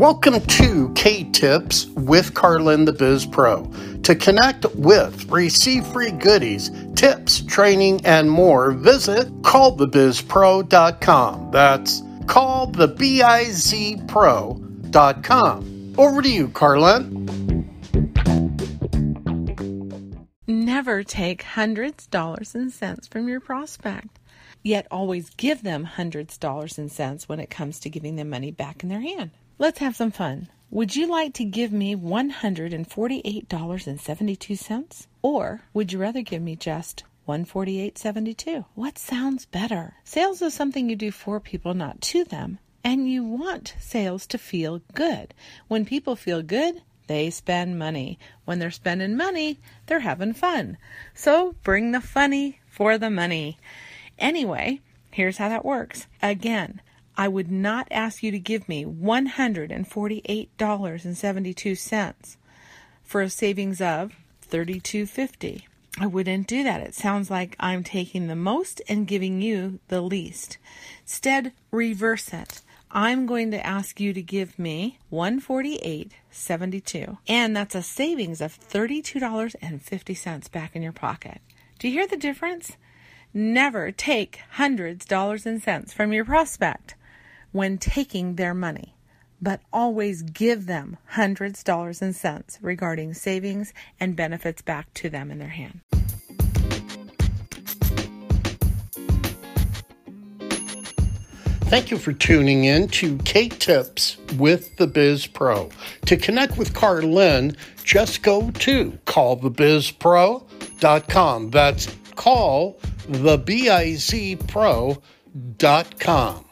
Welcome to K Tips with Carlin the Biz Pro. To connect with, receive free goodies, tips, training, and more, visit callthebizpro.com. That's callthebizpro.com. Over to you, Carlin. Never take hundreds, dollars, and cents from your prospect, yet always give them hundreds, dollars, and cents when it comes to giving them money back in their hand. Let's have some fun. Would you like to give me $148.72? Or would you rather give me just 148.72? What sounds better? Sales is something you do for people, not to them. And you want sales to feel good. When people feel good, they spend money. When they're spending money, they're having fun. So bring the funny for the money. Anyway, here's how that works. Again, I would not ask you to give me $148.72 for a savings of $32.50. I wouldn't do that. It sounds like I'm taking the most and giving you the least. Instead, reverse it. I'm going to ask you to give me 148.72 and that's a savings of $32.50 back in your pocket. Do you hear the difference? Never take hundreds dollars and cents from your prospect when taking their money, but always give them hundreds dollars and cents regarding savings and benefits back to them in their hand. Thank you for tuning in to K Tips with the Biz Pro. To connect with Carlin, just go to callthebizpro.com. That's call the B I Z pro.com.